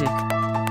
music.